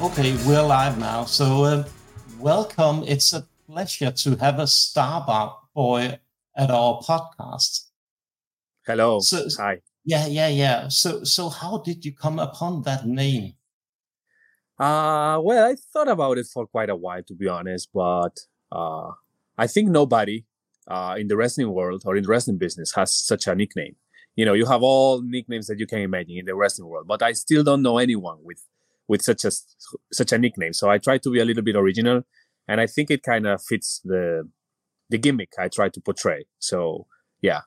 Okay, we're live now. So, uh, welcome. It's a pleasure to have a star boy at our podcast. Hello. So, Hi. Yeah, yeah, yeah. So, so how did you come upon that name? Uh, well, I thought about it for quite a while, to be honest, but uh, I think nobody uh, in the wrestling world or in the wrestling business has such a nickname. You know, you have all nicknames that you can imagine in the wrestling world, but I still don't know anyone with with such a such a nickname. So I try to be a little bit original, and I think it kind of fits the the gimmick I try to portray. So yeah,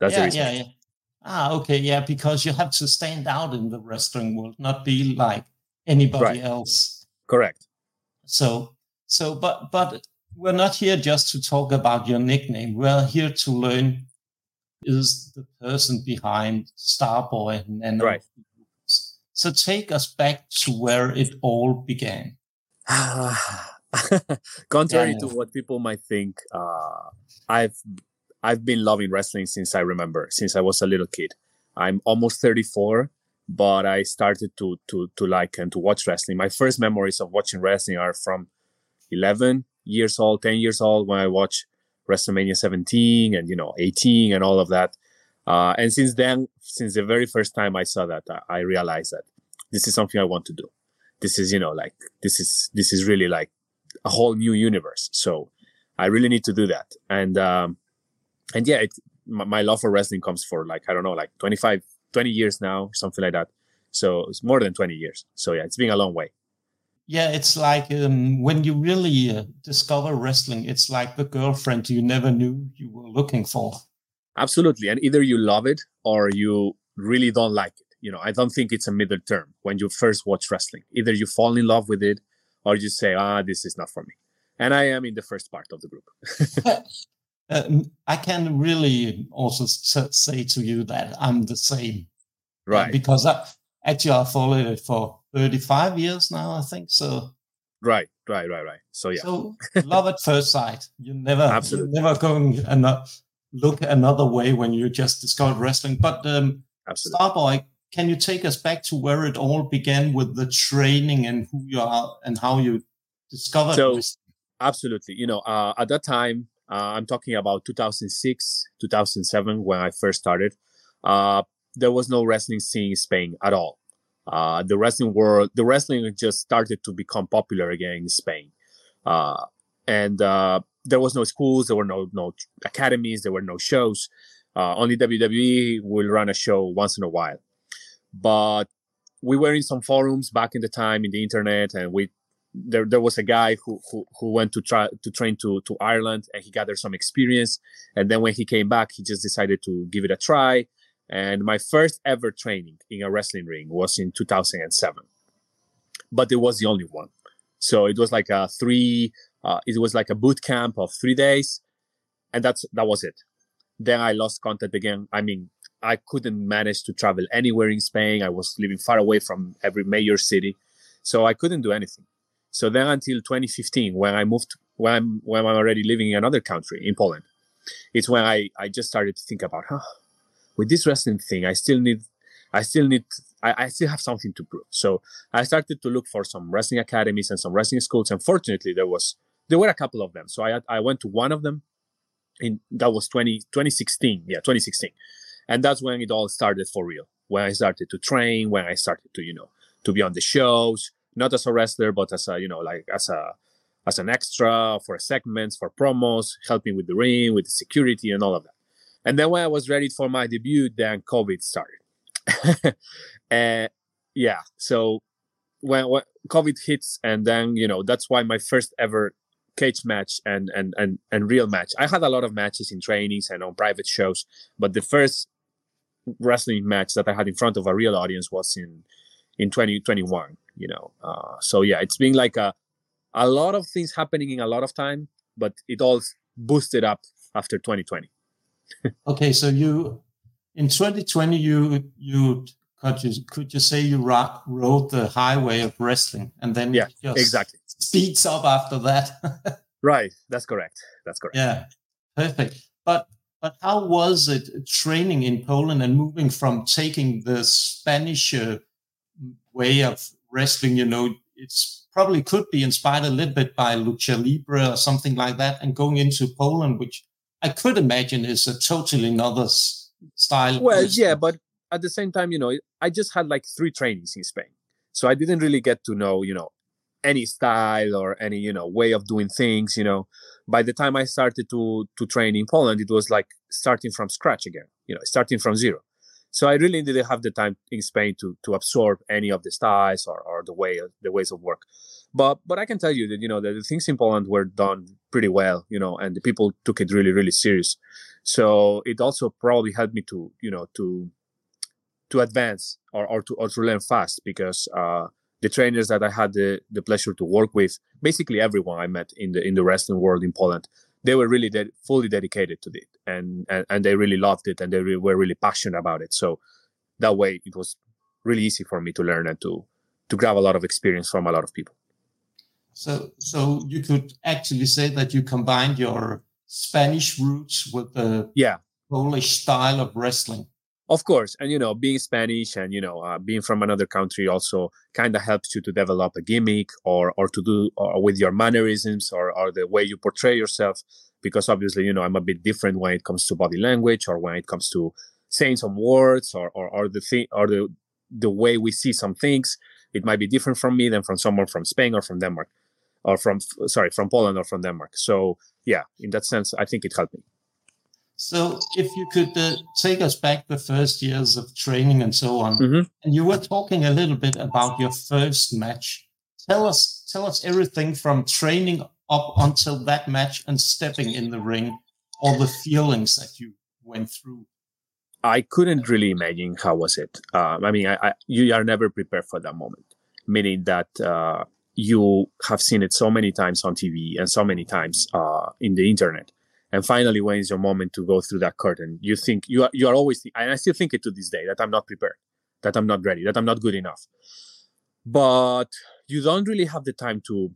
that's yeah, the reason. Yeah, yeah. Ah, okay, yeah, because you have to stand out in the wrestling world, not be like anybody Right. else. Correct. So, so, but, but we're not here just to talk about your nickname. We're here to learn is the person behind Starboy and Nano. Right. So take us back to where it all began. Contrary Yeah, to what people might think, uh, I've I've been loving wrestling since I remember, since I was a little kid. I'm almost 34, but I started to to to like and to watch wrestling. My first memories of watching wrestling are from 11 years old, 10 years old when I watched WrestleMania 17 and you know 18 and all of that. Uh, and since then, since the very first time I saw that, I, I realized that this is something I want to do. This is you know like this is this is really like a whole new universe. So I really need to do that. And um, and yeah, it, my, my love for wrestling comes for like I don't know, like 25, 20 years now, something like that. So it's more than 20 years. So yeah, it's been a long way. Yeah, it's like um, when you really uh, discover wrestling, it's like the girlfriend you never knew you were looking for. Absolutely. And either you love it or you really don't like it. You know, I don't think it's a middle term when you first watch wrestling. Either you fall in love with it or you say, ah, this is not for me. And I am in the first part of the group. Um, I can really also say to you that I'm the same. uh, right. Because I, actually, I followed it for 35 years now, I think. So, Right. Right. Right. Right. So yeah. so love at first sight. You never, Absolutely. you're never going and look another way when you just discovered wrestling. But um. Starboy, can you take us back to where it all began with the training and who you are and how you discovered So- wrestling? Absolutely. You know, uh, at that time, uh, I'm talking about 2006, 2007, when I first started. Uh, there was no wrestling scene in Spain at all. Uh, the wrestling world, the wrestling just started to become popular again in Spain, uh, and uh, there was no schools, there were no no academies, there were no shows. Uh, only WWE will run a show once in a while, but we were in some forums back in the time in the internet, and we there there was a guy who who, who went to try to train to to Ireland and he gathered some experience. And then when he came back he just decided to give it a try. And my first ever training in a wrestling ring was in 2007 but it was the only one. So it was like a three uh, it was like a boot camp of 3 days and that's that was it then I lost contact again I mean I couldn't manage to travel anywhere in Spain I was living far away from every major city so I couldn't do anything so then until 2015, when I moved, when I'm, when I'm already living in another country, in Poland, it's when I, I just started to think about, huh, with this wrestling thing, I still need, I still need, I, I still have something to prove. So I started to look for some wrestling academies and some wrestling schools. Unfortunately, there was, there were a couple of them. So I, I went to one of them in, that was 20, 2016. Yeah, 2016. And that's when it all started for real. When I started to train, when I started to, you know, to be on the shows, not as a wrestler, but as a you know like as a as an extra for segments, for promos, helping with the ring, with the security, and all of that. And then when I was ready for my debut, then COVID started. and eh, yeah, so when, when COVID hits, and then you know that's why my first ever cage match and and and and real match. I had a lot of matches in trainings and on private shows, but the first wrestling match that I had in front of a real audience was in in 2021 you know uh, so yeah it's been like a a lot of things happening in a lot of time but it all boosted up after 2020 Okay, so you in 2020 you you could you could you say you ro- rode the highway of wrestling and then Yeah, just exactly speeds up after that. right that's correct that's correct yeah, perfect. But but how was it training in Poland and moving from taking the Spanish uh, way of wrestling? You know, it's probably could be inspired a little bit by lucha libre or something like that, and going into Poland, which I could imagine is a totally another style. Well, yeah, but at the same time, you know, I just had like three trainings in Spain, so I didn't really get to know, you know, any style or any you know way of doing things. You know, by the time I started to to train in Poland, it was like starting from scratch again. You know, starting from zero. So I really didn't have the time in Spain to to absorb any of the styles or, or the way the ways of work. But but I can tell you that you know that the things in Poland were done pretty well, you know, and the people took it really really serious. So it also probably helped me to you know to to advance or, or to or to learn fast because uh, the trainers that I had the, the pleasure to work with, basically everyone I met in the in the wrestling world in Poland, they were really de- fully dedicated to it and, and and they really loved it and they re- were really passionate about it. So that way it was really easy for me to learn and to to grab a lot of experience from a lot of people. So, so you could actually say that you combined your Spanish roots with the yeah Polish style of wrestling. Of course, and you know, being Spanish and you know, uh, being from another country also kind of helps you to develop a gimmick or or to do or with your mannerisms or or the way you portray yourself. Because obviously, you know, I'm a bit different when it comes to body language or when it comes to saying some words or or, or the thing or the the way we see some things. It might be different from me than from someone from Spain or from Denmark or from sorry from Poland or from Denmark. So yeah, in that sense, I think it helped me. So if you could uh, take us back the first years of training and so on, mm-hmm. and you were talking a little bit about your first match. Tell us, tell us everything from training up until that match and stepping in the ring, all the feelings that you went through. I couldn't really imagine how was it. Uh, I mean, I, I, you are never prepared for that moment, meaning that uh, you have seen it so many times on TV and so many times uh, in the internet. And finally, when is your moment to go through that curtain? You think you are you are always, and I still think it to this day that I'm not prepared, that I'm not ready, that I'm not good enough. But you don't really have the time to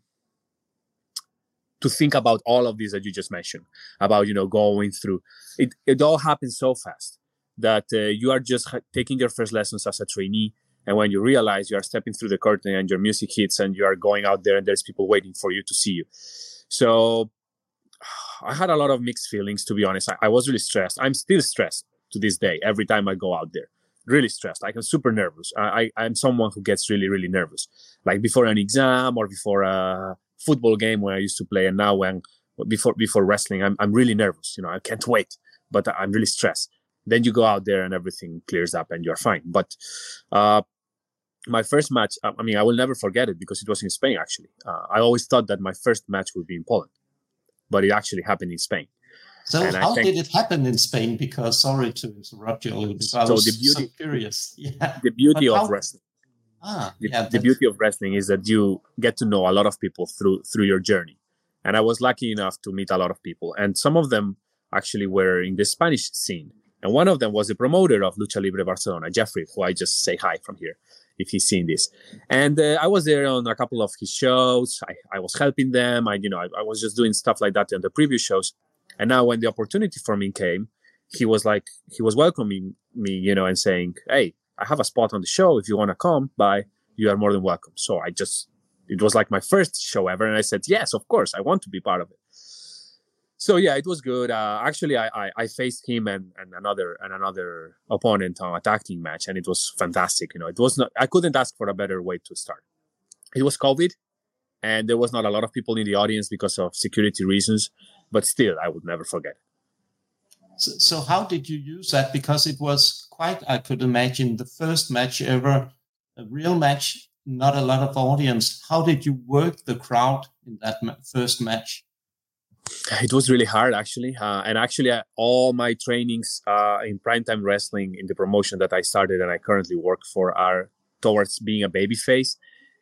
to think about all of these that you just mentioned about you know going through it. It all happens so fast that uh, you are just taking your first lessons as a trainee and when you realize you are stepping through the curtain and your music hits and you are going out there and there's people waiting for you to see you. So I had a lot of mixed feelings, to be honest. I, I was really stressed. I'm still stressed to this day every time I go out there. Really stressed. Like I'm super nervous. I, I, I'm someone who gets really, really nervous. Like before an exam or before a football game where I used to play. And now when before before wrestling, I'm, I'm really nervous. You know, I can't wait, but I'm really stressed. Then you go out there and everything clears up and you're fine. But uh, my first match, I mean, I will never forget it because it was in Spain, actually. Uh, I always thought that my first match would be in Poland, but it actually happened in Spain. So and how think, did it happen in Spain? Because sorry to interrupt you a little bit. I so the beauty, so curious. Yeah. The beauty of wrestling. Ah, the, yeah, the beauty of wrestling is that you get to know a lot of people through through your journey. And I was lucky enough to meet a lot of people, and some of them actually were in the Spanish scene. And one of them was the promoter of Lucha Libre Barcelona, Jeffrey, who I just say hi from here if he's seen this. And uh, I was there on a couple of his shows. I, I was helping them. I, you know, I, I, was just doing stuff like that on the previous shows. And now when the opportunity for me came, he was like, he was welcoming me, you know, and saying, Hey, I have a spot on the show. If you want to come by, you are more than welcome. So I just, it was like my first show ever. And I said, yes, of course, I want to be part of it so yeah, it was good. Uh, actually, I, I, I faced him and, and another and another opponent on a tag team match, and it was fantastic. You know, it was not. I couldn't ask for a better way to start. It was COVID, and there was not a lot of people in the audience because of security reasons. But still, I would never forget. So, so how did you use that? Because it was quite, I could imagine, the first match ever, a real match, not a lot of audience. How did you work the crowd in that first match? It was really hard actually uh, and actually uh, all my trainings uh, in primetime wrestling in the promotion that i started and i currently work for are towards being a baby face.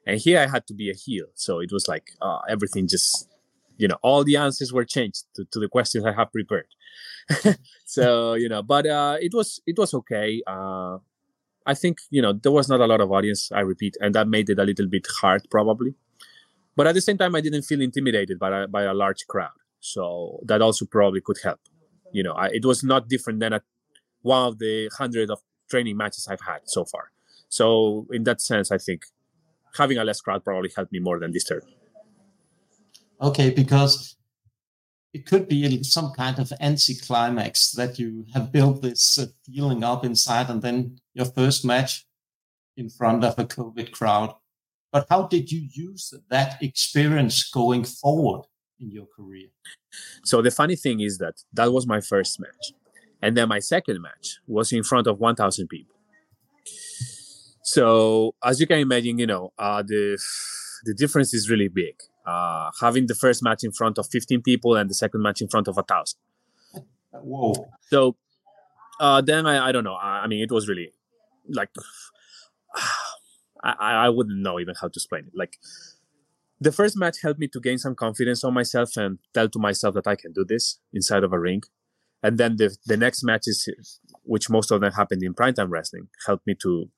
And here i had to be a heel so it was like uh, everything just you know all the answers were changed to, to the questions i have prepared. So you know but uh, it was it was okay. Uh, i think you know there was not a lot of audience i repeat and that made it a little bit hard probably. But at the same time i didn't feel intimidated by by a large crowd so that also probably could help. You know, I, it was not different than a, one of the hundred of training matches I've had so far. So in that sense, I think having a less crowd probably helped me more than this third. Okay, because it could be some kind of anticlimax that you have built this uh, feeling up inside, and then your first match in front of a COVID crowd. But how did you use that experience going forward in your career? So the funny thing is that that was my first match. And then my second match was in front of 1,000 people. So as you can imagine, you know, uh, the the difference is really big. Uh, having the first match in front of 15 people and the second match in front of a thousand. Whoa! So uh, then I, I don't know. I, I mean, it was really like I, I wouldn't know even how to explain it. Like the first match helped me to gain some confidence on myself and tell to myself that I can do this inside of a ring. And then the the next matches, which most of them happened in primetime wrestling, helped me to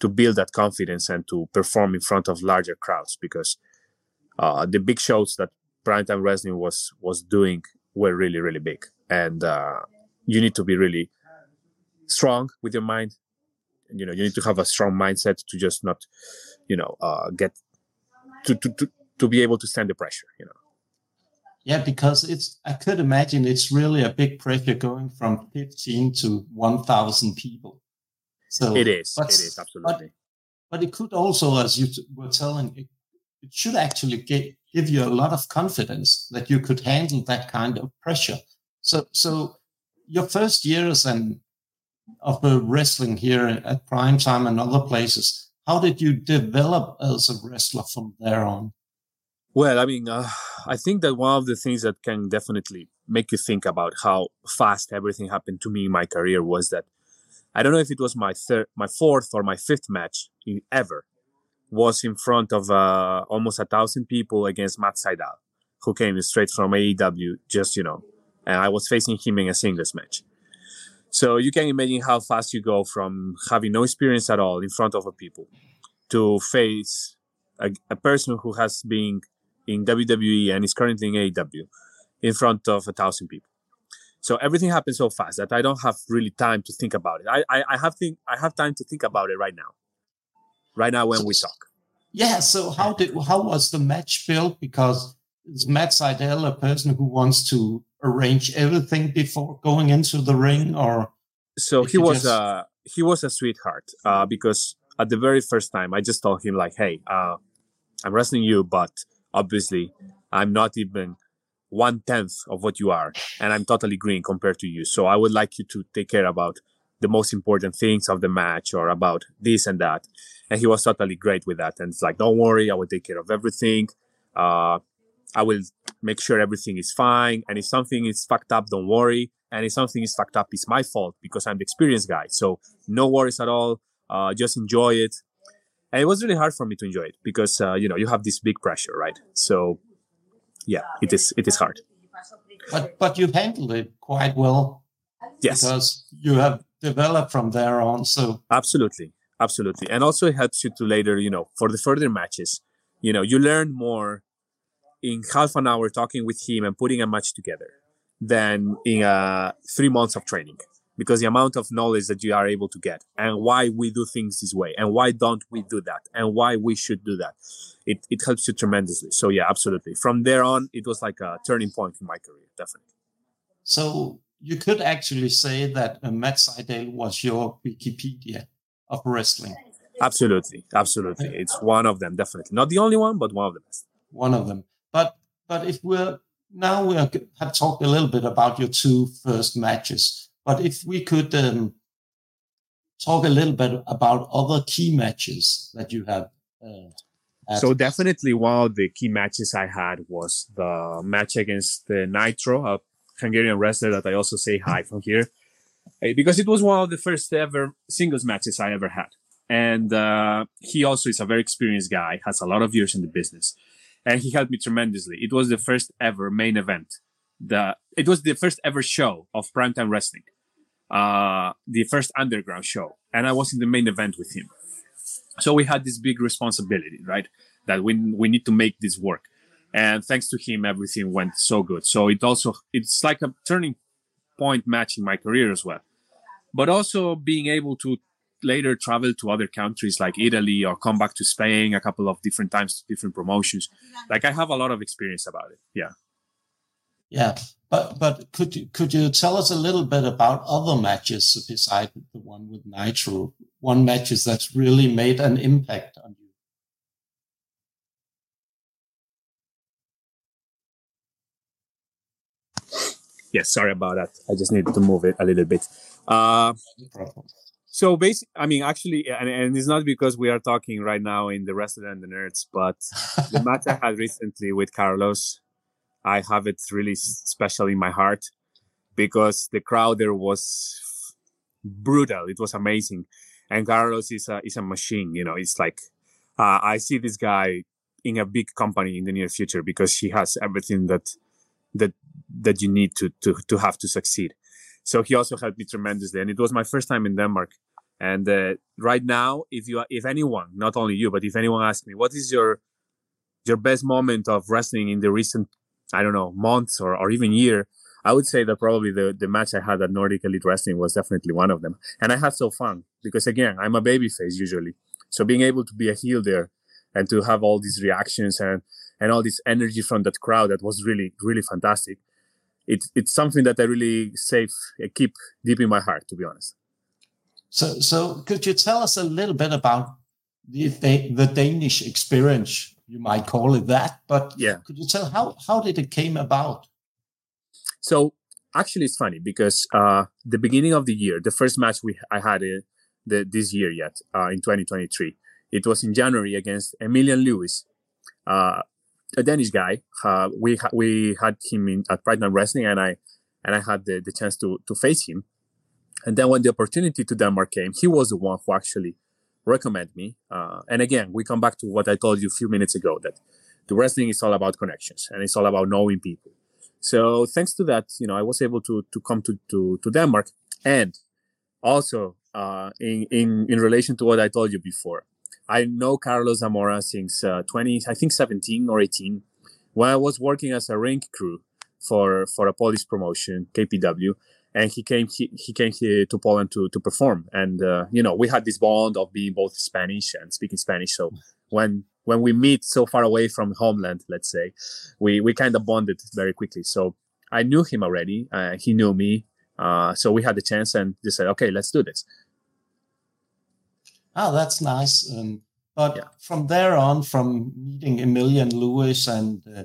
to build that confidence and to perform in front of larger crowds because uh, the big shows that primetime wrestling was was doing were really really big, and uh, you need to be really strong with your mind. You know, you need to have a strong mindset to just not, you know, uh, get to, to to to be able to stand the pressure. You know. Yeah, because it's I could imagine it's really a big pressure going from 15 to 1,000 people. So it is. But, it is absolutely. But, but, it could also, as you were telling, it, it should actually get, give you a lot of confidence that you could handle that kind of pressure. So, so your first years and of the wrestling here at Prime Time and other places, how did you develop as a wrestler from there on? Well, I mean, uh, I think that one of the things that can definitely make you think about how fast everything happened to me in my career was that I don't know if it was my third, my fourth or my fifth match in, ever was in front of uh, almost a thousand people against Matt Sydal, who came straight from AEW. Just you know, and I was facing him in a singles match. So you can imagine how fast you go from having no experience at all in front of a people to face a, a person who has been in WWE and is currently in AEW in front of a thousand people. So everything happens so fast that I don't have really time to think about it. I, I, I have think I have time to think about it right now. Right now when we talk. Yeah. So how did how was the match built? Because is Matt Sydal a person who wants to arrange everything before going into the ring, or so he was just... a he was a sweetheart uh, because at the very first time I just told him like, hey, uh, I'm wrestling you, but obviously I'm not even one tenth of what you are, and I'm totally green compared to you. So I would like you to take care about the most important things of the match or about this and that. And he was totally great with that. And it's like, don't worry, I will take care of everything. Uh, I will make sure everything is fine. And if something is fucked up, don't worry. And if something is fucked up, it's my fault because I'm the experienced guy. So no worries at all. Uh, just enjoy it. And it was really hard for me to enjoy it because, uh, you know, you have this big pressure, right? So yeah, it is it is hard. But but you've handled it quite well. Yes, because you have developed from there on. So absolutely, absolutely, and also it helps you to later, you know, for the further matches, you know, you learn more in half an hour talking with him and putting a match together than in uh, three months of training because the amount of knowledge that you are able to get and why we do things this way and why don't we do that and why we should do that it, it helps you tremendously so yeah absolutely from there on it was like a turning point in my career definitely so you could actually say that uh, Matt Sydal was your Wikipedia of wrestling. Absolutely, absolutely. It's one of them, definitely. Not the only one, but one of the best. One of them. But but if we're now we have talked a little bit about your two first matches. But if we could um, talk a little bit about other key matches that you have. Uh, so definitely one of the key matches I had was the match against the Nitro, a Hungarian wrestler that I also say hi from here, because it was one of the first ever singles matches I ever had. And uh, he also is a very experienced guy, has a lot of years in the business, and he helped me tremendously. It was the first ever main event. The it was the first ever show of primetime wrestling uh, the first underground show, and I was in the main event with him. So we had this big responsibility, right? That we we need to make this work, and thanks to him, everything went so good. So it also it's like a turning point match in my career as well, but also being able to later travel to other countries like Italy or come back to Spain a couple of different times, to different promotions. Like I have a lot of experience about it. Yeah. Yeah, but but could you could you tell us a little bit about other matches beside the one with Nitro? One matches that's really made an impact on you. Yes, sorry about that. I just needed to move it a little bit. Uh, no so basically, I mean, actually, and, and, it's not because we are talking right now in the Wrestler and the Nerds, but the match I had recently with Carlos I have it really special in my heart because the crowd there was brutal. It was amazing, and Carlos is a is a machine. You know, it's like uh, I see this guy in a big company in the near future because he has everything that that that you need to to to have to succeed. So he also helped me tremendously, and it was my first time in Denmark. And uh, right now, if you if anyone, not only you, but if anyone asks me, what is your your best moment of wrestling in the recent I don't know, months or, or even year, I would say that probably the, the match I had at Nordic Elite Wrestling was definitely one of them. And I had so fun because again, I'm a babyface usually. So being able to be a heel there and to have all these reactions and, and all this energy from that crowd that was really, really fantastic. It's it's something that I really save, I uh, keep deep in my heart, to be honest. So, so could you tell us a little bit about the, the Danish experience you might call it that. But yeah, could you tell how how did it came about? So actually, it's funny because uh, the beginning of the year, the first match we I had uh, the, this year yet uh, in 2023, it was in January against Emilian Lewis, uh, a Danish guy. Uh, we ha- we had him in at Prime Time Wrestling, and I and I had the, the chance to to face him. And then when the opportunity to Denmark came, he was the one who actually recommend me. Uh, and again, we come back to what I told you a few minutes ago that the wrestling is all about connections and it's all about knowing people. So thanks to that, you know, I was able to to come to to, to Denmark and also uh, in in in relation to what I told you before, I know Carlos Zamora since uh, 20, I think 17 or 18, when I was working as a ring crew for for a Polish promotion, KPW and he came he, he came here to Poland to to perform. And uh, you know, we had this bond of being both Spanish and speaking Spanish. So when when we meet so far away from homeland, let's say, we we kind of bonded very quickly. So I knew him already. Uh, he knew me. Uh, so we had the chance and they said, okay, let's do this. Oh, that's nice. Um, but yeah. from there on, from meeting Emilian Lewis and uh,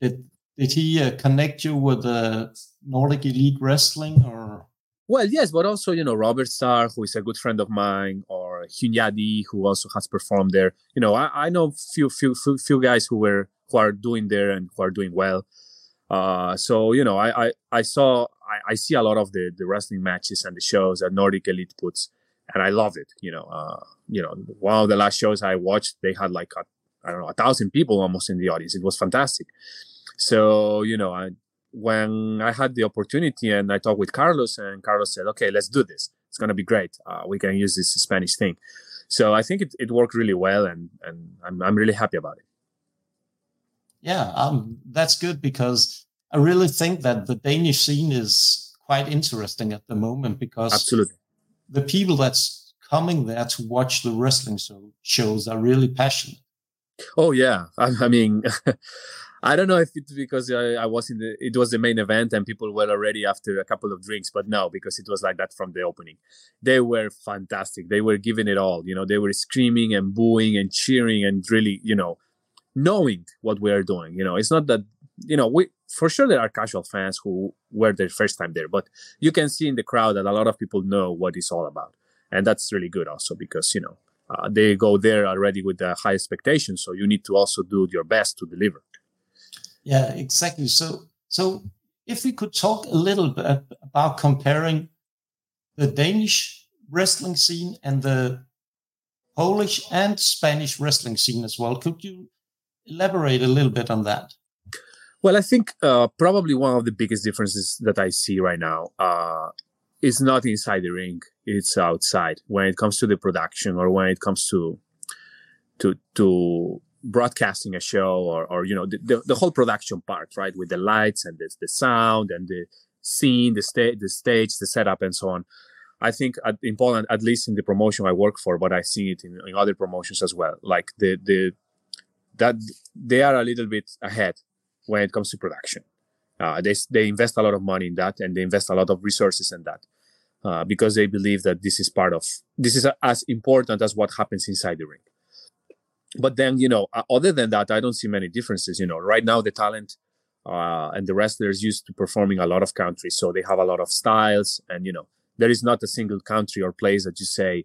did did he uh, connect you with uh, Nordic Elite Wrestling or? Well, yes, but also you know Robert Starr, who is a good friend of mine, or Hunyadi, who also has performed there. You know, I, I know few few few few guys who were who are doing there and who are doing well. Uh, so you know, I I, I saw I, I, see a lot of the the wrestling matches and the shows that Nordic Elite puts, and I love it. You know, uh, you know, one of the last shows I watched, they had like I don't know a thousand people almost in the audience. It was fantastic. So, you know, I, when I had the opportunity and I talked with Carlos, and Carlos said, okay, let's do this. It's going to be great. Uh, we can use this Spanish thing. So I think it, it worked really well, and, and I'm, I'm really happy about it. Yeah, um, that's good because I really think that the Danish scene is quite interesting at the moment because absolutely the people that's coming there to watch the wrestling show, shows are really passionate. Oh yeah, I, I mean, I don't know if it's because I, I, was in the it was the main event and people were already after a couple of drinks, but no, because it was like that from the opening. They were fantastic. They were giving it all. You know, they were screaming and booing and cheering and really, you know, knowing what we are doing. You know, it's not that you know we for sure there are casual fans who were their first time there, but you can see in the crowd that a lot of people know what it's all about, and that's really good also because you know uh, they go there already with a high expectations, so you need to also do your best to deliver. Yeah, exactly. So, so if we could talk a little bit about comparing the Danish wrestling scene and the Polish and Spanish wrestling scene as well, could you elaborate a little bit on that? Well, I think uh, probably one of the biggest differences that I see right now uh, is not inside the ring; it's outside. When it comes to the production, or when it comes to to to broadcasting a show or, or you know the, the, the, whole production part right with the lights and the, the sound and the scene the stage the stage the setup and so on I think at, in Poland, at least in the promotion I work for, but i see it in, in other promotions as well. Like the the that they are a little bit ahead when it comes to production. Uh, they they invest a lot of money in that, and they invest a lot of resources in that uh, because they believe that this is part of this is as important as what happens inside the ring. But then you know, uh, other than that, I don't see many differences. You know, right now the talent uh, and the wrestlers used to performing a lot of countries, so they have a lot of styles, and you know, there is not a single country or place that you say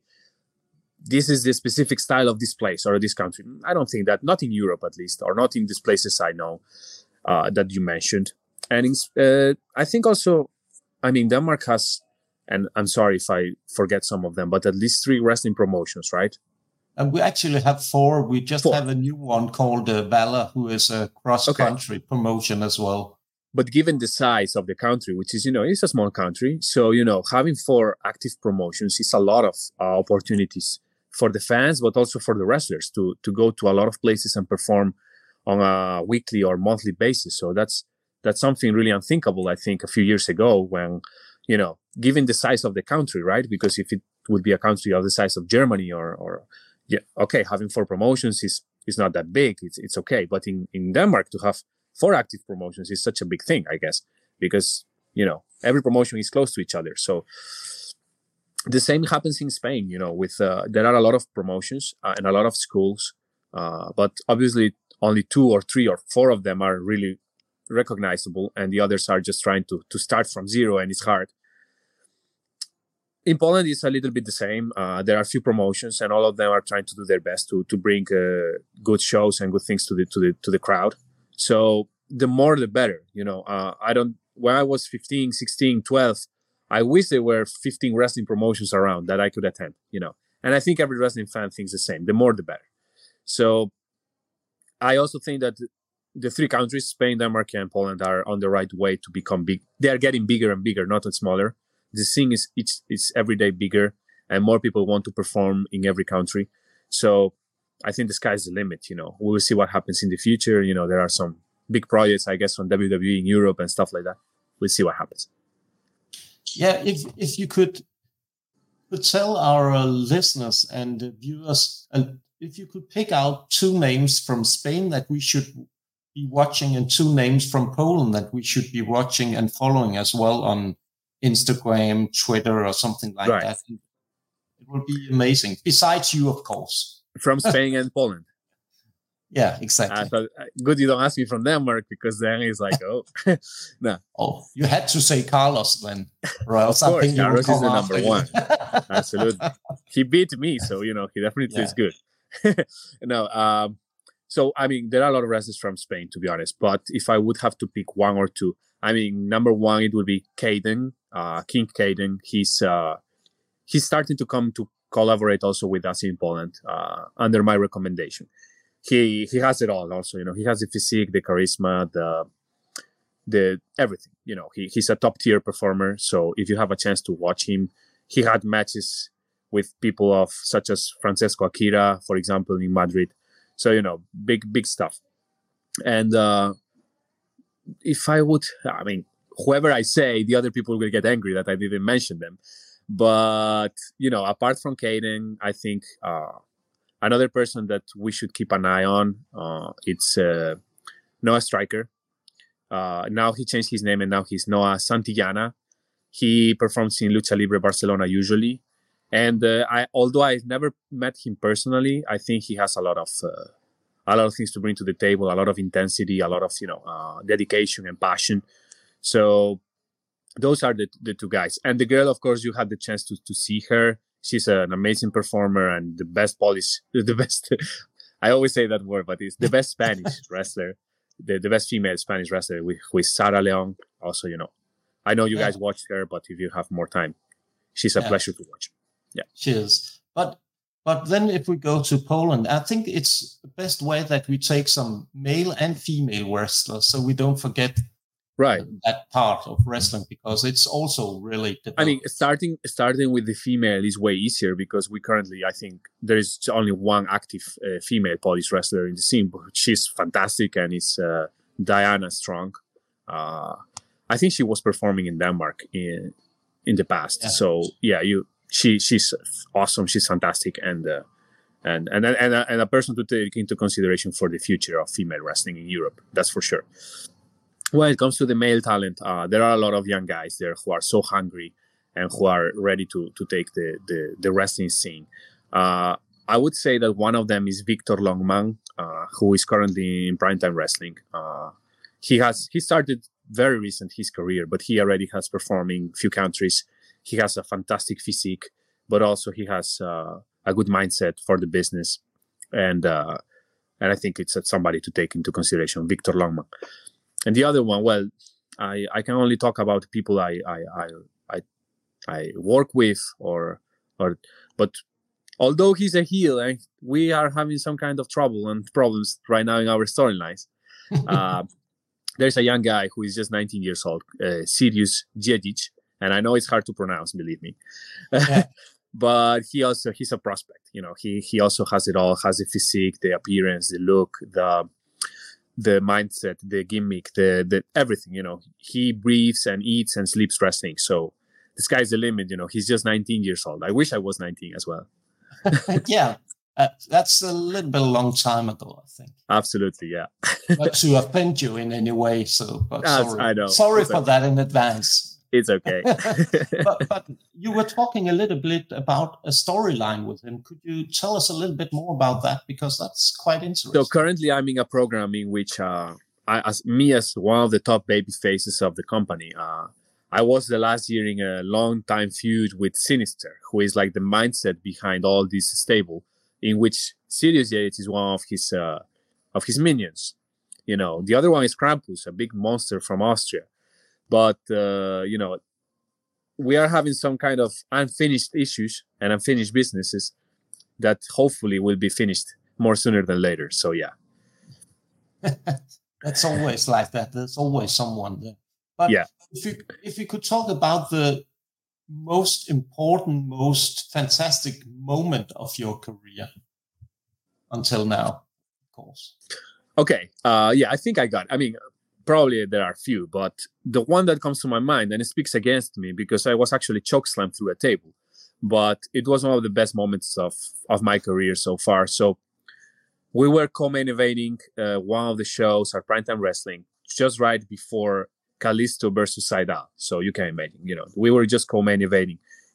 this is the specific style of this place or this country. I don't think that, not in Europe at least, or not in these places I know uh, that you mentioned. And in, uh, I think also, I mean, Denmark has, and I'm sorry if I forget some of them, but at least three wrestling promotions, right? And we actually have four. We just four. have a new one called uh, Valor, who is a cross country okay. promotion as well. But given the size of the country, which is, you know, it's a small country. So, you know, having four active promotions is a lot of uh, opportunities for the fans, but also for the wrestlers to, to go to a lot of places and perform on a weekly or monthly basis. So that's, that's something really unthinkable, I think, a few years ago when, you know, given the size of the country, right? Because if it would be a country of the size of Germany or, or yeah, okay, having four promotions is, is not that big. It's, it's okay. But in, in Denmark to have four active promotions is such a big thing, I guess, because you know every promotion is close to each other. So the same happens in Spain. You know, with uh, there are a lot of promotions uh, and a lot of schools, uh, but obviously only two or three or four of them are really recognizable, and the others are just trying to to start from zero, and it's hard. In Poland, it's a little bit the same. Uh, there are a few promotions, and all of them are trying to do their best to to bring uh, good shows and good things to the to the to the crowd. So the more the better, you know. Uh, I don't, when I was 15, 16, 12, I wish there were 15 wrestling promotions around that I could attend, you know. And I think every wrestling fan thinks the same. The more the better. So I also think that the three countries, Spain, Denmark, and Poland, are on the right way to become big. They are getting bigger and bigger, not smaller. The thing is, it's, it's every day bigger, and more people want to perform in every country. So I think the sky's the limit. You know, we will see what happens in the future. You know, there are some big projects, I guess, from WWE in Europe and stuff like that. We'll see what happens. Yeah, if if you could could tell our uh, listeners and viewers, and if you could pick out two names from Spain that we should be watching, and two names from Poland that we should be watching and following as well on Instagram, Twitter, or something like right. that, it would be amazing. Besides you, of course from Spain and Poland. Yeah, exactly. Uh, good you don't ask me from Denmark because then it's like, oh, no. Oh, you had to say Carlos then, or else of course, Carlos is the number one. Absolutely, he beat me, so you know he definitely yeah. is good. no, um, so I mean there are a lot of wrestlers from Spain, to be honest. But if I would have to pick one or two, I mean number one it would be Caden, uh, King Caden. He's uh, he's starting to come to collaborate also with us in Poland uh, under my recommendation. He he has it all. Also, you know, he has the physique, the charisma, the the everything. You know, he, he's a top tier performer. So if you have a chance to watch him, he had matches with people of such as Francesco Akira, for example, in Madrid. So you know, big big stuff. And uh, if I would, I mean, whoever I say, the other people will get angry that I didn't mention them. But you know, apart from Caden, I think uh, another person that we should keep an eye on uh, it's uh, Noah Striker. Uh, now he changed his name and now he's Noah Santillana. He performs in Lucha Libre Barcelona usually, and uh, I although I've never met him personally, I think he has a lot of uh, a lot of things to bring to the table, a lot of intensity, a lot of you know dedication and passion. So those are the, the two guys. And the girl of course you had the chance to, to see her. She's an amazing performer and the best polish the best i always say that word but it's the best spanish wrestler the, the best female spanish wrestler with, with sara leon. Also you know i know you yeah. guys watched her but if you have more time she's a yeah. pleasure to watch. Yeah. She is. But but then if we go to poland i think it's the best way that we take some male and female wrestlers so we don't forget right that part of wrestling because it's also really i mean starting starting with the female is way easier because we currently i think there is only one active uh, female polish wrestler in the scene but she's fantastic and it's uh, diana strong uh, i think she was performing in denmark in in the past. Yeah. So yeah, you she she's awesome. She's fantastic and. Uh, and and and a, and a person to take into consideration for the future of female wrestling in Europe. That's for sure. When it comes to the male talent, uh, there are a lot of young guys there who are so hungry and who are ready to to take the the, the wrestling scene. Uh, I would say that one of them is Victor Longman, uh, who is currently in primetime wrestling. Uh, he has he started very recent his career, but he already has performed in few countries. He has a fantastic physique, but also he has uh, a good mindset for the business, and uh, and I think it's somebody to take into consideration, Victor Longman. And the other one, well, I I can only talk about people I I I I, I work with or or but although he's a heel and we are having some kind of trouble and problems right now in our storylines. uh, there's a young guy who is just 19 years old, uh, Sirius and I know it's hard to pronounce, believe me. Yeah. but he also he's a prospect you know he he also has it all has the physique the appearance the look the the mindset the gimmick the the everything you know he breathes and eats and sleeps wrestling so the sky's the limit you know he's just 19 years old i wish i was 19 as well yeah uh, that's a little bit a long time ago, I think. Absolutely, yeah. Not to offend you in any way, so but sorry. I know. Sorry for that in advance it's okay. but, but, you were talking a little bit about a storyline with him. Could you tell us a little bit more about that? Because that's quite interesting. So currently, I'm in a program in which uh, I, as me as one of the top baby faces of the company. Uh, I was the last year in a long time feud with Sinister, who is like the mindset behind all this stable, in which Sirius Yates is one of his uh, of his minions. You know, the other one is Krampus, a big monster from Austria but uh, you know we are having some kind of unfinished issues and unfinished businesses that hopefully will be finished more sooner than later so yeah. That's always like that there's always someone there. But yeah. if you if you could talk about the most important most fantastic moment of your career until now of course. Okay uh yeah i think i got i mean probably there are few, but the one that comes to my mind and it speaks against me because I was actually chokeslammed through a table, but it was one of the best moments of of my career so far. So we were co-main uh, one of the shows, our primetime wrestling, just right before Kalisto versus Sydal. So you can imagine, you know, we were just co-main.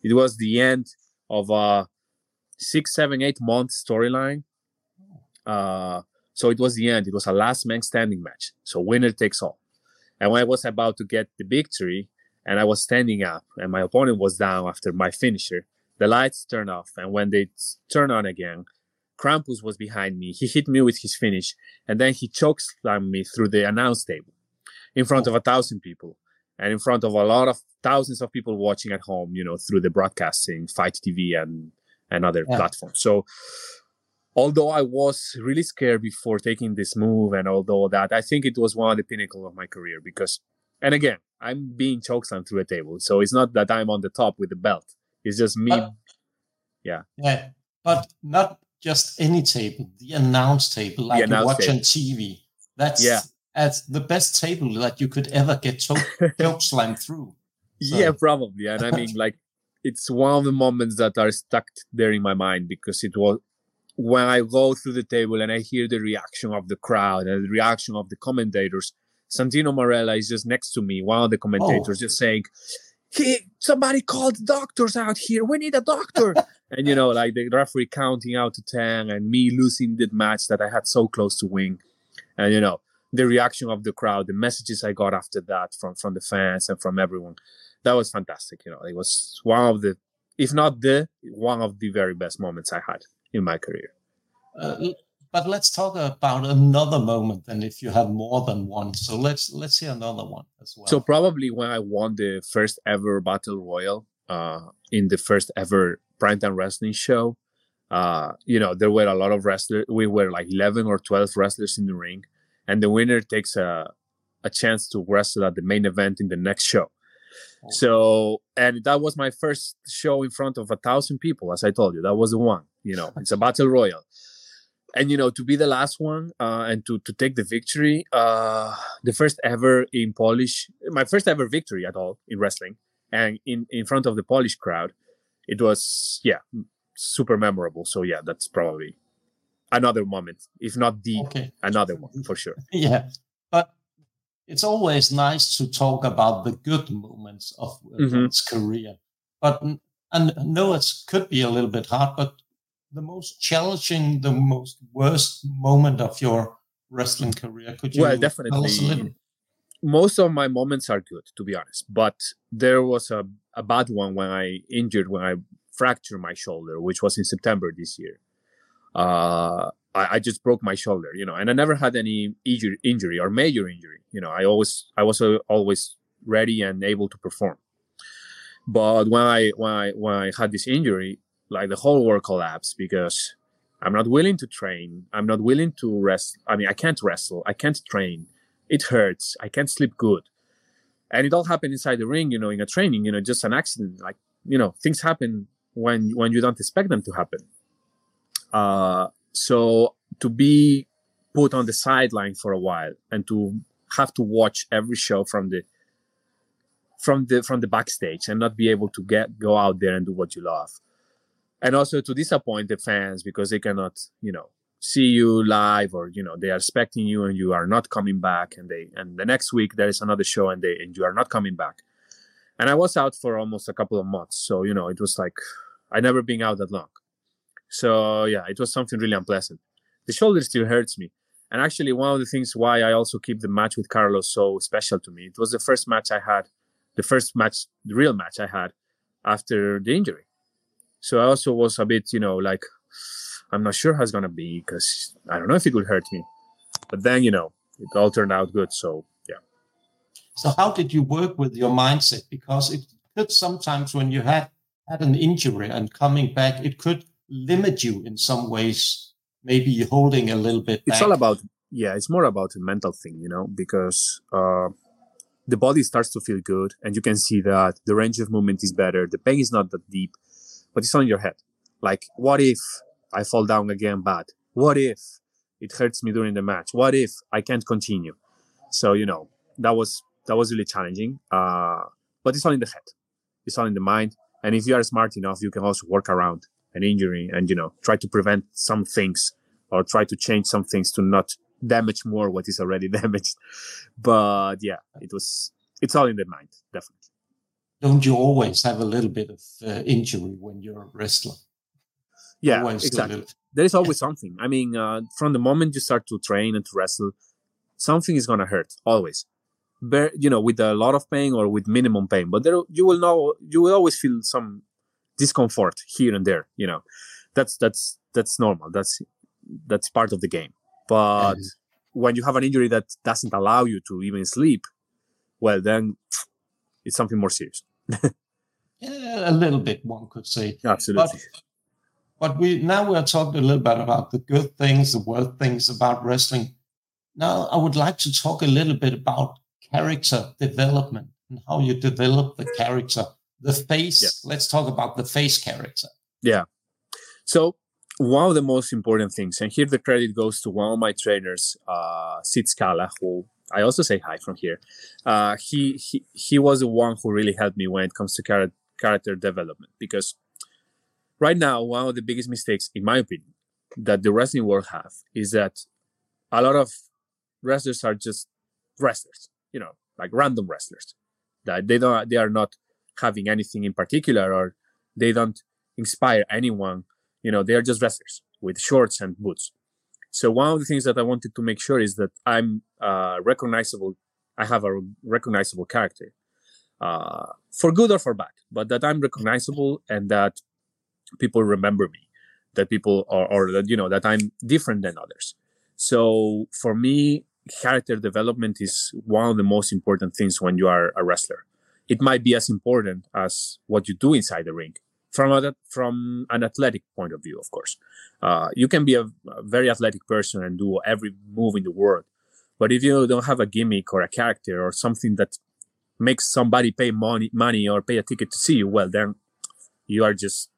It was the end of a six, seven, eight month storyline. Uh, so it was the end. It was a last man standing match. So winner takes all. And when I was about to get the victory and I was standing up and my opponent was down after my finisher, the lights turned off. And when they turn on again, Krampus was behind me. He hit me with his finish and then he chokeslammed me through the announce table in front of a thousand people and in front of a lot of thousands of people watching at home, you know, through the broadcasting, Fight TV and, and other yeah. platforms. So although I was really scared before taking this move and although that, I think it was one of the pinnacle of my career because, and again, I'm being chokeslammed through a table. So it's not that I'm on the top with the belt. It's just me. But, yeah. Yeah. But not just any table, the announce table, like you watch table. on TV. That's yeah. That's the best table that you could ever get choke, slammed through. So. Yeah, probably. And I mean, like, it's one of the moments that are stuck there in my mind because it was when I go through the table and I hear the reaction of the crowd and the reaction of the commentators, Santino Marella is just next to me, one of the commentators, oh. just saying, "He, somebody called doctors out here. We need a doctor." and you know, like the referee counting out to ten, and me losing the match that I had so close to win, and you know, the reaction of the crowd, the messages I got after that from from the fans and from everyone, that was fantastic. You know, it was one of the, if not the, one of the very best moments I had in my career. Uh, but let's talk about another moment and if you have more than one so let's let's see another one as well so probably when i won the first ever battle royal uh, in the first ever primetime wrestling show uh, you know there were a lot of wrestlers we were like 11 or 12 wrestlers in the ring and the winner takes a, a chance to wrestle at the main event in the next show. So and that was my first show in front of a thousand people as i told you that was the one you know, it's a battle royal. And you know, to be the last one uh, and to to take the victory, uh, the first ever in Polish, my first ever victory at all in wrestling, and in in front of the Polish crowd, it was yeah super memorable. So yeah, that's probably another moment, if not the okay. another one for sure. Yeah, it's always nice to talk about the good moments of mm-hmm. career. But and no, it could be a little bit hard, but the most challenging, the most worst moment of your wrestling career? Could you well, definitely. Most of my moments are good, to be honest. But there was a, a bad one when I injured, when I fractured my shoulder, which was in September this year. Uh, I, I, just broke my shoulder, you know, and I never had any injury, injury or major injury. You know, I always, I was uh, always ready and able to perform. But when I when I when I had this injury, like the whole world collapsed because I'm not willing to train. I'm not willing to rest. I mean, I can't wrestle. I can't train. It hurts. I can't sleep good. And it all happened inside the ring, you know, in a training, you know, just an accident. Like, you know, things happen when when you don't expect them to happen. Uh, so to be put on the sideline for a while and to have to watch every show from the from the from the backstage and not be able to get go out there and do what you love. And also to disappoint the fans because they cannot you know see you live or you know they are expecting you and you are not coming back and they and the next week there is another show and they and you are not coming back. And i was out for almost a couple of months. So you know it was like i never been out that long so yeah it was something really unpleasant the shoulder still hurts me and actually one of the things why i also keep the match with carlos so special to me it was the first match i had the first match the real match i had after the injury so I also was a bit, you know, like I'm not sure how it's gonna be because I don't know if it will hurt me. But then, you know, it all turned out good. So yeah. So how did you work with your mindset? Because it could sometimes when you had had an injury and coming back, it could limit you in some ways. Maybe holding a little bit. Back. It's all about yeah. It's more about a mental thing, you know, because uh, the body starts to feel good, and you can see that the range of movement is better. The pain is not that deep but it's on your head. Like, what if I fall down again bad? What if it hurts me during the match? What if I can't continue? So you know that was that was really challenging. Uh, but it's all in the head. It's all in the mind. And if you are smart enough, you can also work around an injury and you know try to prevent some things or try to change some things to not damage more what is already damaged. But yeah, it was it's all in the mind, definitely don't you always have a little bit of uh, injury when you're a wrestler? Yeah, always exactly. There is always something. I mean, uh, from the moment you start to train and to wrestle, something is gonna hurt always. But you know, with a lot of pain or with minimum pain, but there you will know you will always feel some discomfort here and there. You know, that's that's that's normal. That's that's part of the game. But when you have an injury that doesn't allow you to even sleep, well, then it's something more serious. a little bit, one could say. Absolutely. But, but we now we're talking a little bit about the good things, the worst things about wrestling. Now I would like to talk a little bit about character development and how you develop the character. The face. Yeah. Let's talk about the face character. Yeah. So one of the most important things, and here the credit goes to one of my trainers, uh, Sid Scala, who I also say hi from here. Uh, he, he he was the one who really helped me when it comes to char- character development because right now one of the biggest mistakes, in my opinion, that the wrestling world have is that a lot of wrestlers are just wrestlers, you know, like random wrestlers that they don't they are not having anything in particular or they don't inspire anyone. You know, they are just wrestlers with shorts and boots. So one of the things that I wanted to make sure is that I'm uh, recognizable. I have a recognizable character, uh, for good or for bad, but that I'm recognizable and that people remember me, that people are, or that you know that I'm different than others. So for me, character development is one of the most important things when you are a wrestler. It might be as important as what you do inside the ring, from a, from an athletic point of view, of course. Uh, you can be a, a, very athletic person and do every move in the world, but if you don't have a gimmick or a character or something that makes somebody pay money, money or pay a ticket to see you, well, then you are just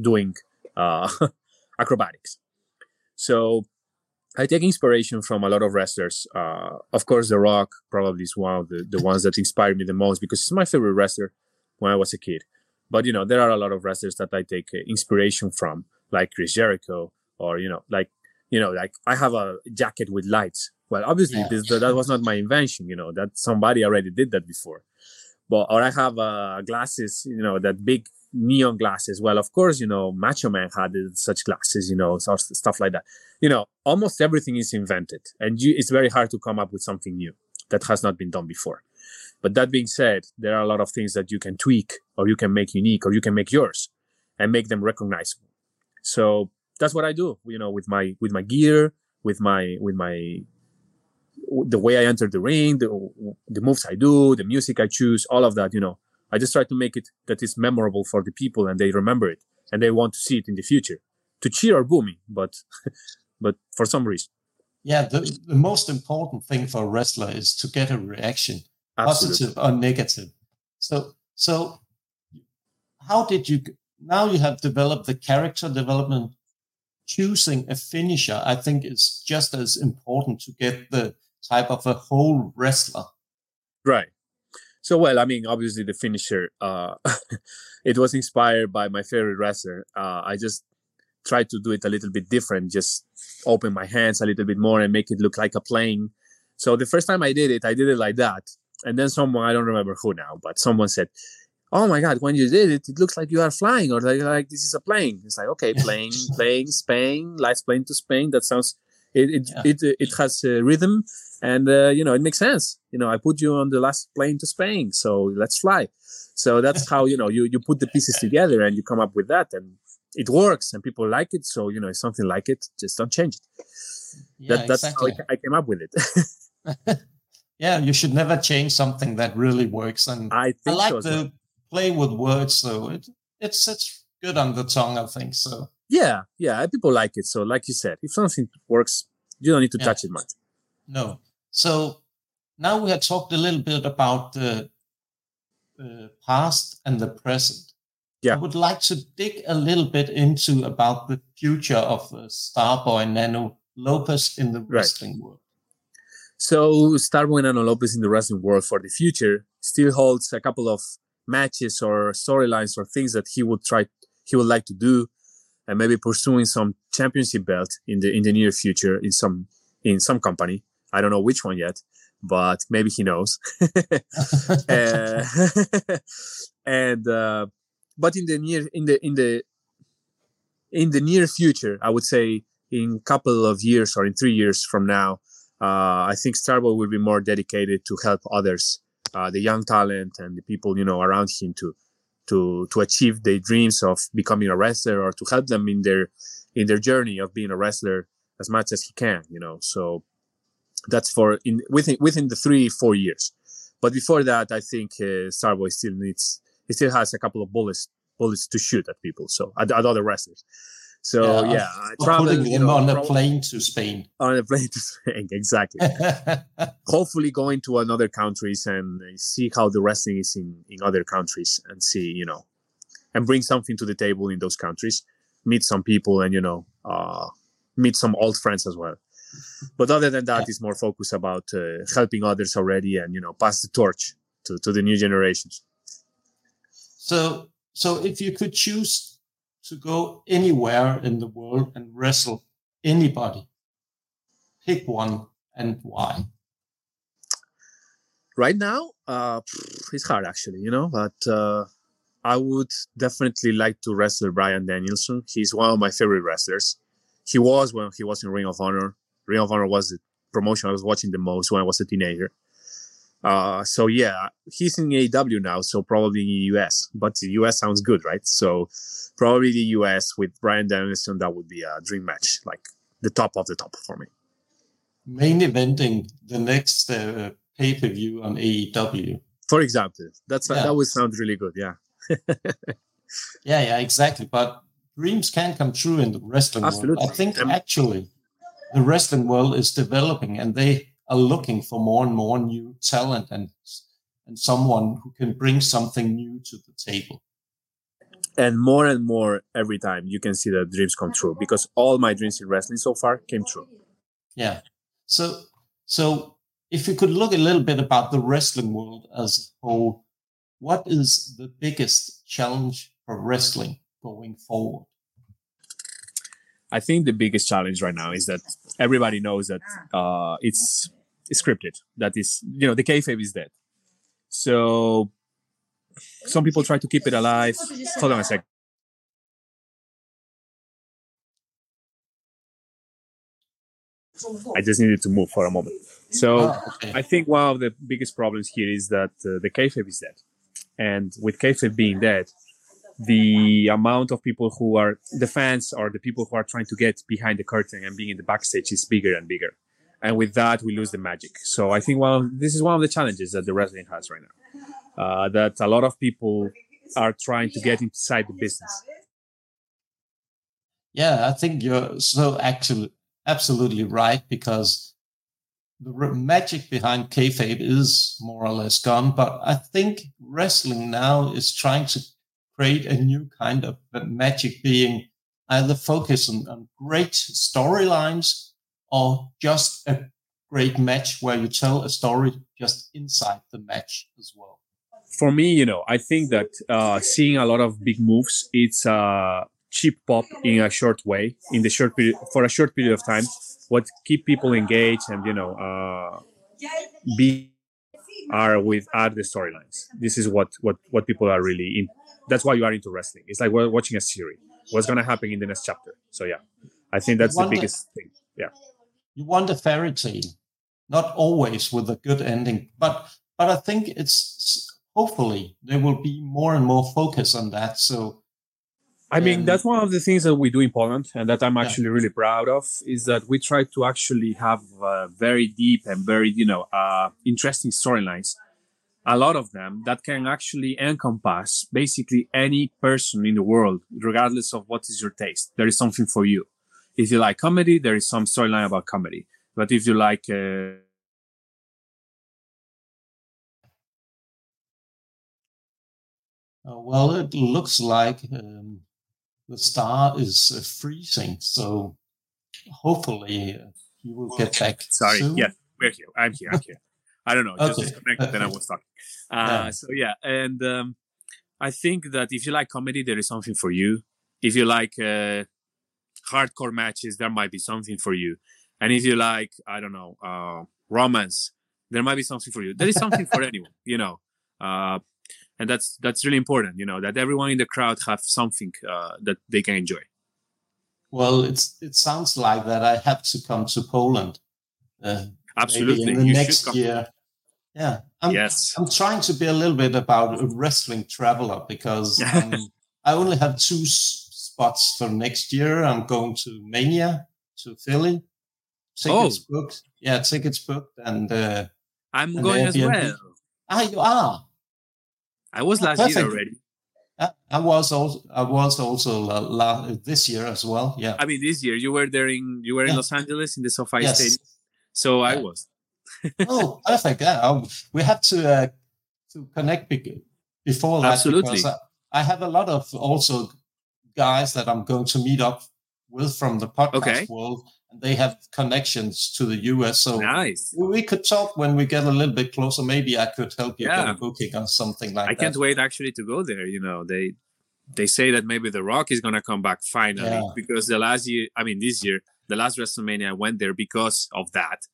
doing uh, acrobatics. So I take inspiration from a lot of wrestlers. Uh, of course, The Rock probably is one of the, the ones that inspired me the most because he's my favorite wrestler when I was a kid. But you know, there are a lot of wrestlers that I take uh, inspiration from, like Chris Jericho, or you know, like you know, like I have a jacket with lights. Well, obviously, yeah. this, that was not my invention. You know, that somebody already did that before. But or I have uh, glasses, you know, that big neon glasses. Well, of course, you know, Macho Man had such glasses, you know, stuff like that. You know, almost everything is invented, and you, it's very hard to come up with something new that has not been done before. But that being said, there are a lot of things that you can tweak, or you can make unique, or you can make yours, and make them recognizable. So that's what I do, you know, with my with my gear, with my with my the way I enter the ring, the the moves I do, the music I choose, all of that, you know I just try to make it that is memorable for the people and they remember it and they want to see it in the future to cheer or boo me, but but for some reason. Yeah, the, the most important thing for a wrestler is to get a reaction, Absolutely. positive or negative. So so how did you now you have developed the character development choosing a finisher i think is just as important to get the type of a whole wrestler right so well, I mean, obviously the finisher, uh, it was inspired by my favorite wrestler. Uh, I just tried to do it a little bit different, just open my hands a little bit more and make it look like a plane. So the first time I did it, I did it like that. And then someone, I don't remember who now, but someone said, Oh my God, when you did it, it looks like you are flying or like, like this is a plane. It's like, okay, plane, plane, Spain, lights plane to Spain. That sounds, it, it, yeah. it, it has a rhythm and uh, you know it makes sense. You know i put you on the last plane to spain so let's fly. So that's how you know you you put the pieces together and you come up with that and it works and people like it so you know it's something like it just don't change it. Yeah, that, that's exactly. how I came up with it. Yeah you should never change something that really works and i, I like so, to play with words so it, it's it's good on the tongue i think so. Yeah yeah people like it so like you said if something works you don't need to yeah. touch it much. No so now we have talked a little bit about the uh, past and the present. Yeah. I would like to dig a little bit into about the future of uh, Starboy Nano Lopez in the wrestling right. world. So Starboy Nano Lopez in the wrestling world for the future still holds a couple of matches or storylines or things that he would try he would like to do and maybe pursuing some championship belt in the in the near future in some in some company I don't know which one yet, but maybe he knows. uh, and uh, but in the near in the in the in the near future, I would say in couple of years or in three years from now, uh, I think Starboy will be more dedicated to help others, uh, the young talent and the people you know around him to to to achieve their dreams of becoming a wrestler or to help them in their in their journey of being a wrestler as much as he can. You know, so that's for in within within the three four years. But before that, I think uh, Starboy still needs he still has a couple of bullets bullets to shoot at people. So at, at other wrestlers. So yeah, yeah traveling you know, on a plane to Spain. On a plane to Spain, exactly. Hopefully, going to another countries and see how the wrestling is in in other countries and see you know, and bring something to the table in those countries. Meet some people and you know, uh, meet some old friends as well but other than that, yeah. it's more focused about uh, helping others already and you know pass the torch to, to the new generations. So, so if you could choose to go anywhere in the world and wrestle anybody, pick one and why. Right now, uh, it's hard actually, you know, but uh, I would definitely like to wrestle Bryan Danielson. He's one of my favorite wrestlers. He was when he was in Ring of Honor. Ring of Honor was the promotion I was watching the most when I was a teenager. Uh, so yeah, he's in AEW now, so probably in the US. But the US sounds good, right? So probably the US with Bryan Danielson, that would be a dream match, like the top of the top for me. Main eventing the next uh, pay per view on AEW. For example, that's yeah. that would sound really good. Yeah. yeah, yeah, exactly. But dreams can come true in the wrestling Absolutely. world. I think um, actually the wrestling world is developing and they are looking for more and more new talent and and someone who can bring something new to the table. And more and more every time you can see that dreams come true because all my dreams in wrestling so far came true. Yeah. So so if you could look a little bit about the wrestling world as a whole what is the biggest challenge for wrestling going forward? I think the biggest challenge right now is that everybody knows that uh, it's, it's scripted. That is, you know, the kayfabe is dead. So some people try to keep it alive. Hold on a second. I just needed to move for a moment. So oh, okay. I think one of the biggest problems here is that uh, the kayfabe is dead, and with kayfabe being dead, the amount of people who are the fans or the people who are trying to get behind the curtain and being in the backstage is bigger and bigger, and with that we lose the magic. So I think well, this is one of the challenges that the wrestling has right now, uh, that a lot of people are trying to get inside the business. Yeah, I think you're so actually absolutely right because the magic behind kayfabe is more or less gone. But I think wrestling now is trying to create a new kind of magic, being either focus on, on great storylines or just a great match where you tell a story just inside the match as well. For me, you know, I think that uh, seeing a lot of big moves, it's uh, cheap pop in a short way, in the short period for a short period of time. What keep people engaged and you know uh, be are with are the storylines. This is what what what people are really in. That's why you are into wrestling. It's like we're watching a series. What's gonna happen in the next chapter? So yeah, I think that's the biggest thing. Yeah, you want a fairy tale, not always with a good ending, but but I think it's hopefully there will be more and more focus on that. So I mean, that's one of the things that we do in Poland, and that I'm actually yeah. really proud of, is that we try to actually have uh, very deep and very, you know, uh, interesting storylines. A lot of them that can actually encompass basically any person in the world, regardless of what is your taste. There is something for you. If you like comedy, there is some storyline about comedy. But if you like, uh, uh well, it looks like um, the star is uh, freezing. So hopefully uh, he will get back. Sorry. Soon. Yeah, we're here. I'm here. I'm here. I don't know. Just okay. disconnected. Then I was talking. Uh, yeah. So yeah, and um, I think that if you like comedy, there is something for you. If you like uh, hardcore matches, there might be something for you. And if you like, I don't know, uh, romance, there might be something for you. There is something for anyone, you know. Uh, and that's that's really important you know that everyone in the crowd have something uh, that they can enjoy well it's it sounds like that i have to come to poland uh, absolutely in the you next year yeah I'm, yes i'm trying to be a little bit about a wrestling traveler because um, i only have two s- spots for next year i'm going to mania to philly tickets oh. booked yeah tickets booked and uh, i'm going as well ah you are I was last Perfect. year already. I was also I was also la- this year as well. Yeah. I mean, this year you were there in you were in yeah. Los Angeles in the SoFi yes. Stadium, so yeah. I was. Oh, perfect! Yeah, um, we have to uh, to connect before that Absolutely. I, I, have a lot of also guys that I'm going to meet up with from the podcast okay. world and they have connections to the US. So nice. we could talk when we get a little bit closer. Maybe I could help you yeah. get a booking or something like I that. I can't wait actually to go there. You know, they they say that maybe The Rock is gonna come back finally yeah. because the last year, I mean this year, the last WrestleMania I went there because of that,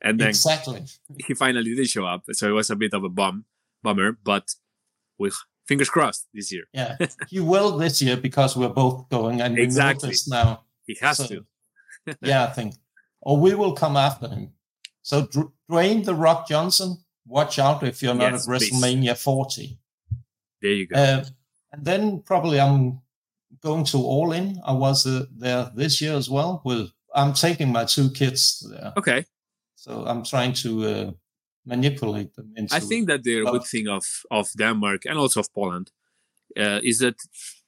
and then exactly he finally did show up. So it was a bit of a bum bummer, but with fingers crossed this year. Yeah, he will this year because we're both going, and exactly now he has so, to yeah, I think. Or we will come after him. So Dwayne the Rock Johnson, watch out if you're not yes, at WrestleMania please. 40. There you go. Uh, and then probably I'm going to All In. I was uh, there this year as well. With I'm taking my two kids there. Okay. So I'm trying to uh, manipulate them into. I think that the good thing of of Denmark and also of Poland uh, is that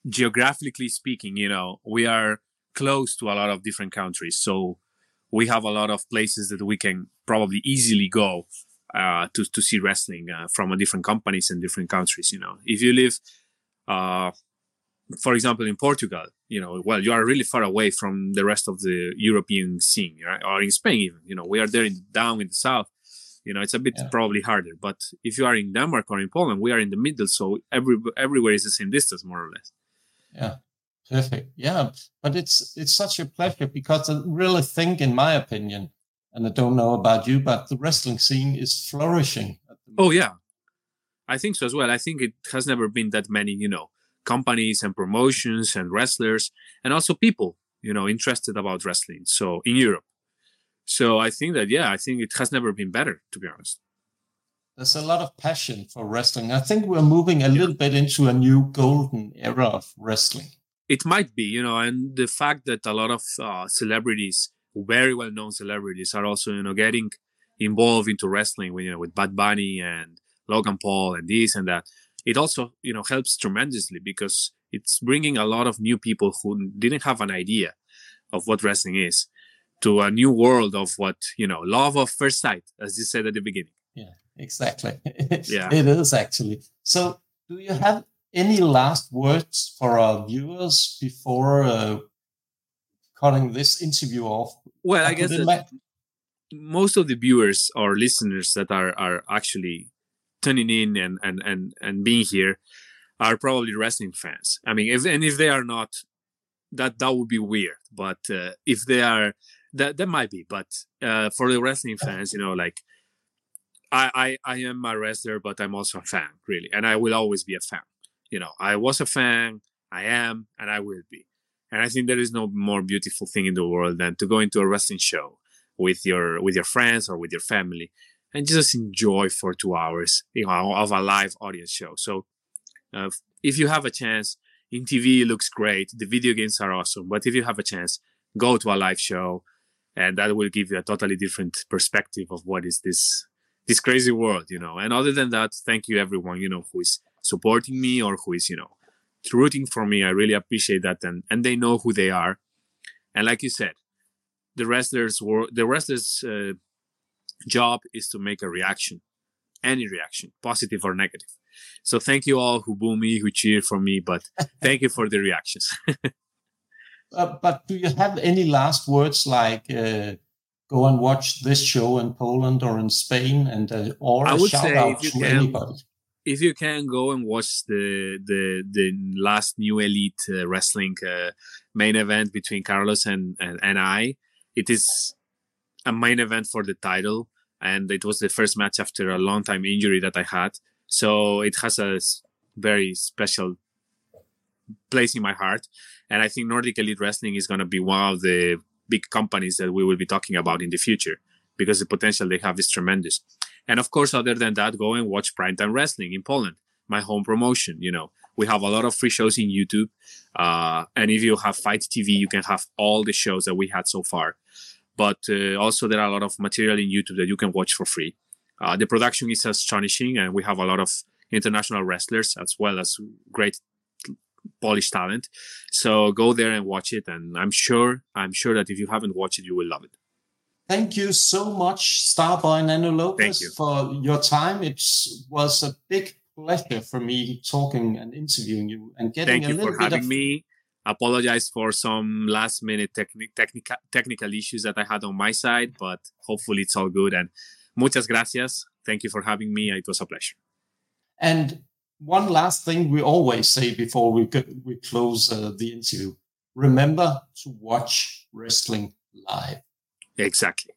geographically speaking, you know, we are close to a lot of different countries. So we have a lot of places that we can probably easily go uh, to to see wrestling uh, from different companies and different countries. You know, if you live, uh, for example, in Portugal, you know, well, you are really far away from the rest of the European scene, right? Or in Spain, even. You know, we are there in, down in the south. You know, it's a bit yeah. probably harder. But if you are in Denmark or in Poland, we are in the middle, so every everywhere is the same distance, more or less. Yeah, perfect. Yeah, but it's it's such a pleasure because I really think, in my opinion, and I don't know about you, but the wrestling scene is flourishing. Oh yeah, I think so as well. I think it has never been that many, you know, companies and promotions and wrestlers and also people, you know, interested about wrestling. So in Europe. So I think that yeah, I think it has never been better, to be honest. There's a lot of passion for wrestling. I think we're moving a yeah. little bit into a new golden era of wrestling. It might be, you know, and the fact that a lot of uh, celebrities very well known celebrities are also you know getting involved into wrestling with you know with Bad Bunny and Logan Paul and this and that. It also you know helps tremendously because it's bringing a lot of new people who didn't have an idea of what wrestling is to a new world of what you know love of first sight as you said at the beginning. Yeah exactly. Yeah. It is actually. So do you have any last words for our viewers before uh, cutting this interview off. Well, I, I guess most of the viewers or listeners that are are actually tuning in and and and and being here are probably wrestling fans. I mean, if and if they are not, that that would be weird. But uh, if they are, that that might be. But uh, for the wrestling fans, you know, like I, I I am a wrestler, but I'm also a fan, really, and I will always be a fan. You know, I was a fan, I am, and I will be. And I think there is no more beautiful thing in the world than to go into a wrestling show with your with your friends or with your family and just enjoy for two hours you know, of a live audience show. So uh, if you have a chance, in TV looks great. The video games are awesome, but if you have a chance, go to a live show, and that will give you a totally different perspective of what is this this crazy world, you know. And other than that, thank you everyone, you know, who is supporting me or who is, you know, rooting for me. I really appreciate that, and and they know who they are. And like you said, the wrestlers were the wrestlers' uh, job is to make a reaction, any reaction, positive or negative. So thank you all who boo me, who cheer for me, but thank you for the reactions. uh, but do you have any last words like? Uh, go and watch this show in Poland or in Spain, and uh, or I would shout say out to can, anybody if you can go and watch the the the last new elite uh, wrestling uh, main event between Carlos and, and and I, it is a main event for the title, and it was the first match after a long time injury that I had. So it has a very special place in my heart, and I think Nordic Elite Wrestling is going to be one of the big companies that we will be talking about in the future because the potential they have is tremendous. And of course, other than that, go and watch Prime Time Wrestling in Poland, my home promotion. You know, we have a lot of free shows in YouTube. Uh, and if you have Fight TV, you can have all the shows that we had so far. But uh, also, there are a lot of material in YouTube that you can watch for free. Uh, the production is astonishing, and we have a lot of international wrestlers as well as great Polish talent. So go there and watch it, and I'm sure I'm sure that if you haven't watched it, you will love it. Thank you so much, Starboy Nano Lopez, you. for your time. It was a big pleasure for me talking and interviewing you and getting Thank a little bit of. Thank you for having me. Apologize for some last minute techni- technical technical issues that I had on my side, but hopefully it's all good. And muchas gracias. Thank you for having me. It was a pleasure. And one last thing we always say before we we close uh, the interview: remember to watch wrestling live. Exactly.